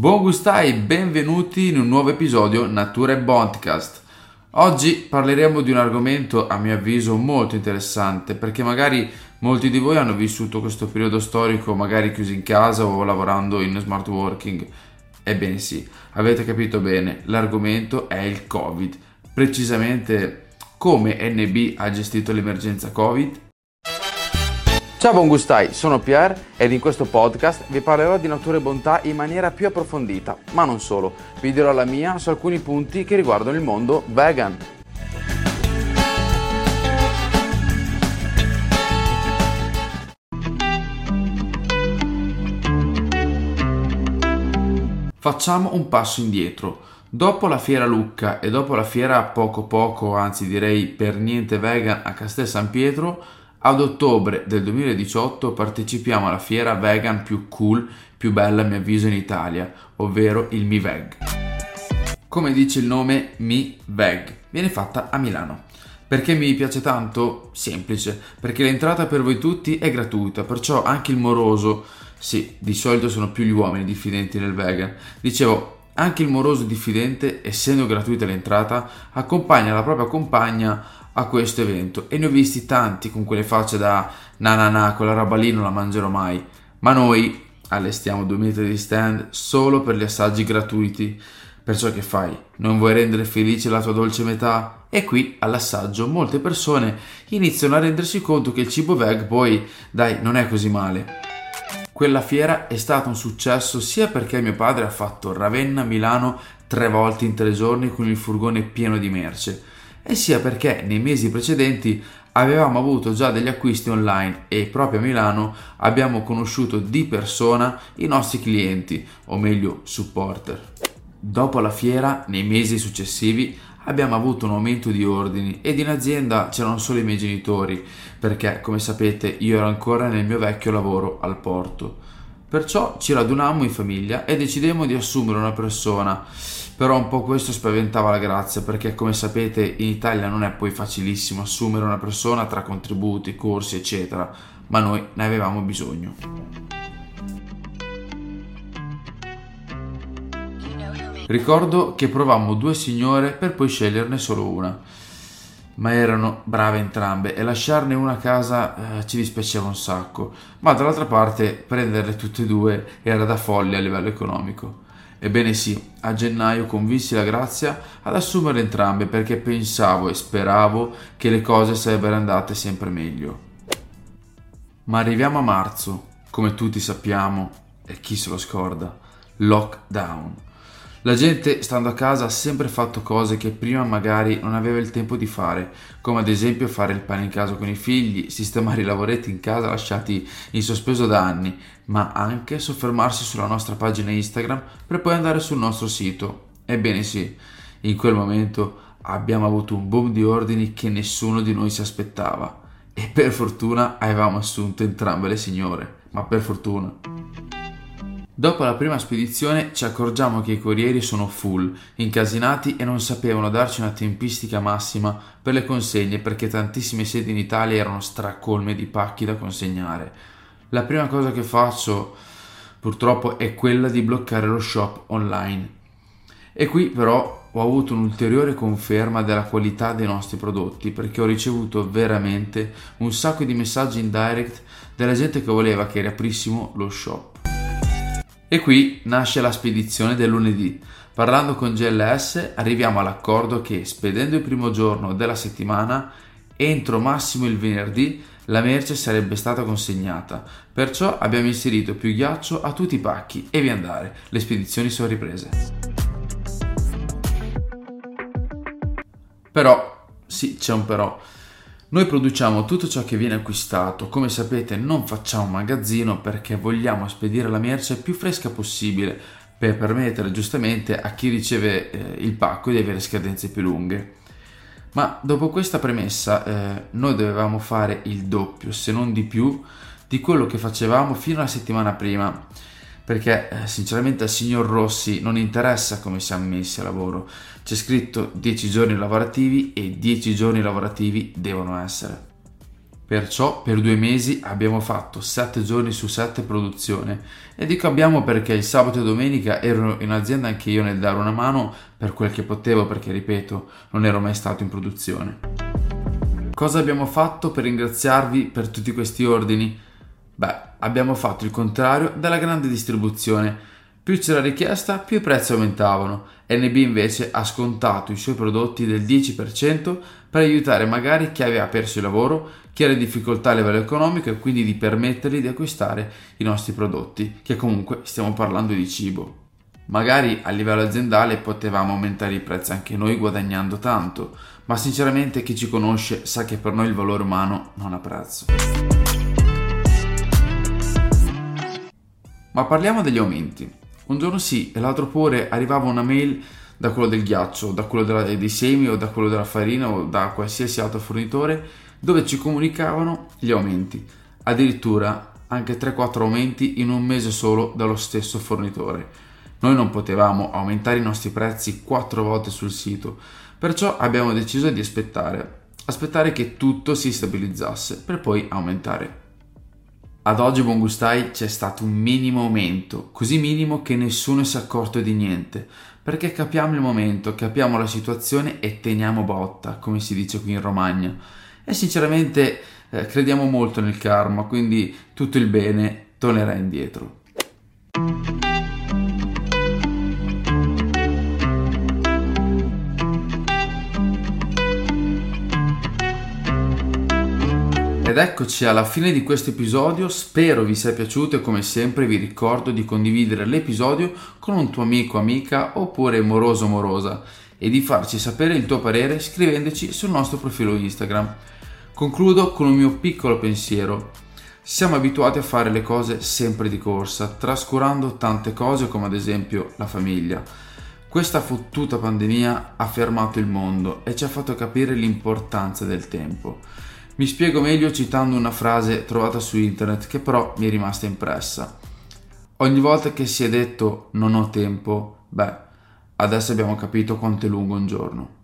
Buon gustai, benvenuti in un nuovo episodio Natura e Bondcast. Oggi parleremo di un argomento a mio avviso molto interessante perché magari molti di voi hanno vissuto questo periodo storico magari chiusi in casa o lavorando in smart working. Ebbene sì, avete capito bene, l'argomento è il Covid, precisamente come NB ha gestito l'emergenza Covid Ciao buon gustai, sono Pierre ed in questo podcast vi parlerò di natura e bontà in maniera più approfondita, ma non solo, vi dirò la mia su alcuni punti che riguardano il mondo vegan. Facciamo un passo indietro. Dopo la fiera Lucca e dopo la fiera poco poco, anzi direi per niente vegan a Castel San Pietro, ad ottobre del 2018 partecipiamo alla fiera vegan più cool, più bella a mio avviso in Italia, ovvero il MiVeg. Come dice il nome MiVeg, viene fatta a Milano. Perché mi piace tanto? Semplice, perché l'entrata per voi tutti è gratuita, perciò anche il moroso, sì, di solito sono più gli uomini diffidenti nel vegan, dicevo, anche il moroso diffidente, essendo gratuita l'entrata, accompagna la propria compagna a questo evento e ne ho visti tanti con quelle facce da na na na, quella roba lì non la mangerò mai. Ma noi allestiamo due metri di stand solo per gli assaggi gratuiti. Perciò che fai? Non vuoi rendere felice la tua dolce metà? E qui all'assaggio molte persone iniziano a rendersi conto che il cibo veg poi, dai, non è così male. Quella fiera è stato un successo sia perché mio padre ha fatto Ravenna-Milano tre volte in tre giorni con il furgone pieno di merce, e sia perché nei mesi precedenti avevamo avuto già degli acquisti online e proprio a Milano abbiamo conosciuto di persona i nostri clienti, o meglio supporter. Dopo la fiera, nei mesi successivi, abbiamo avuto un aumento di ordini ed in azienda c'erano solo i miei genitori, perché come sapete io ero ancora nel mio vecchio lavoro al porto. Perciò ci radunammo in famiglia e decidemmo di assumere una persona però un po' questo spaventava la grazia perché come sapete in Italia non è poi facilissimo assumere una persona tra contributi, corsi eccetera, ma noi ne avevamo bisogno. Ricordo che provammo due signore per poi sceglierne solo una, ma erano brave entrambe e lasciarne una a casa eh, ci dispiaceva un sacco, ma dall'altra parte prenderle tutte e due era da follia a livello economico. Ebbene sì, a gennaio convinsi la Grazia ad assumere entrambe perché pensavo e speravo che le cose sarebbero andate sempre meglio. Ma arriviamo a marzo, come tutti sappiamo, e chi se lo scorda, lockdown. La gente stando a casa ha sempre fatto cose che prima magari non aveva il tempo di fare, come ad esempio fare il pane in casa con i figli, sistemare i lavoretti in casa lasciati in sospeso da anni, ma anche soffermarsi sulla nostra pagina Instagram per poi andare sul nostro sito. Ebbene sì, in quel momento abbiamo avuto un boom di ordini che nessuno di noi si aspettava e per fortuna avevamo assunto entrambe le signore, ma per fortuna. Dopo la prima spedizione ci accorgiamo che i corrieri sono full, incasinati e non sapevano darci una tempistica massima per le consegne perché tantissime sedi in Italia erano stracolme di pacchi da consegnare. La prima cosa che faccio purtroppo è quella di bloccare lo shop online. E qui però ho avuto un'ulteriore conferma della qualità dei nostri prodotti perché ho ricevuto veramente un sacco di messaggi in direct della gente che voleva che riaprissimo lo shop. E qui nasce la spedizione del lunedì. Parlando con GLS arriviamo all'accordo che spedendo il primo giorno della settimana, entro massimo il venerdì, la merce sarebbe stata consegnata. Perciò abbiamo inserito più ghiaccio a tutti i pacchi e via andare. Le spedizioni sono riprese. Però, sì, c'è un però. Noi produciamo tutto ciò che viene acquistato, come sapete non facciamo magazzino perché vogliamo spedire la merce più fresca possibile per permettere giustamente a chi riceve eh, il pacco di avere scadenze più lunghe. Ma dopo questa premessa eh, noi dovevamo fare il doppio, se non di più, di quello che facevamo fino alla settimana prima perché eh, sinceramente al signor Rossi non interessa come siamo messi a lavoro. C'è scritto 10 giorni lavorativi e 10 giorni lavorativi devono essere. Perciò per due mesi abbiamo fatto 7 giorni su 7 produzione e dico abbiamo perché il sabato e domenica ero in azienda anche io nel dare una mano per quel che potevo perché ripeto non ero mai stato in produzione. Cosa abbiamo fatto per ringraziarvi per tutti questi ordini? Beh, abbiamo fatto il contrario della grande distribuzione più c'era richiesta, più i prezzi aumentavano. NB invece ha scontato i suoi prodotti del 10% per aiutare magari chi aveva perso il lavoro, chi era in difficoltà a livello economico e quindi di permettergli di acquistare i nostri prodotti, che comunque stiamo parlando di cibo. Magari a livello aziendale potevamo aumentare i prezzi anche noi guadagnando tanto, ma sinceramente chi ci conosce sa che per noi il valore umano non ha prezzo. Ma parliamo degli aumenti. Un giorno sì e l'altro pure arrivava una mail da quello del ghiaccio, da quello della, dei semi o da quello della farina o da qualsiasi altro fornitore dove ci comunicavano gli aumenti. Addirittura anche 3-4 aumenti in un mese solo dallo stesso fornitore. Noi non potevamo aumentare i nostri prezzi 4 volte sul sito, perciò abbiamo deciso di aspettare, aspettare che tutto si stabilizzasse per poi aumentare. Ad oggi buon gustai c'è stato un minimo aumento, così minimo che nessuno si è accorto di niente, perché capiamo il momento, capiamo la situazione e teniamo botta, come si dice qui in Romagna. E sinceramente eh, crediamo molto nel karma, quindi tutto il bene tornerà indietro. Ed eccoci alla fine di questo episodio, spero vi sia piaciuto e come sempre vi ricordo di condividere l'episodio con un tuo amico, amica oppure moroso, morosa e di farci sapere il tuo parere scrivendoci sul nostro profilo Instagram. Concludo con un mio piccolo pensiero. Siamo abituati a fare le cose sempre di corsa, trascurando tante cose come ad esempio la famiglia. Questa fottuta pandemia ha fermato il mondo e ci ha fatto capire l'importanza del tempo. Mi spiego meglio citando una frase trovata su internet che però mi è rimasta impressa. Ogni volta che si è detto non ho tempo, beh, adesso abbiamo capito quanto è lungo un giorno.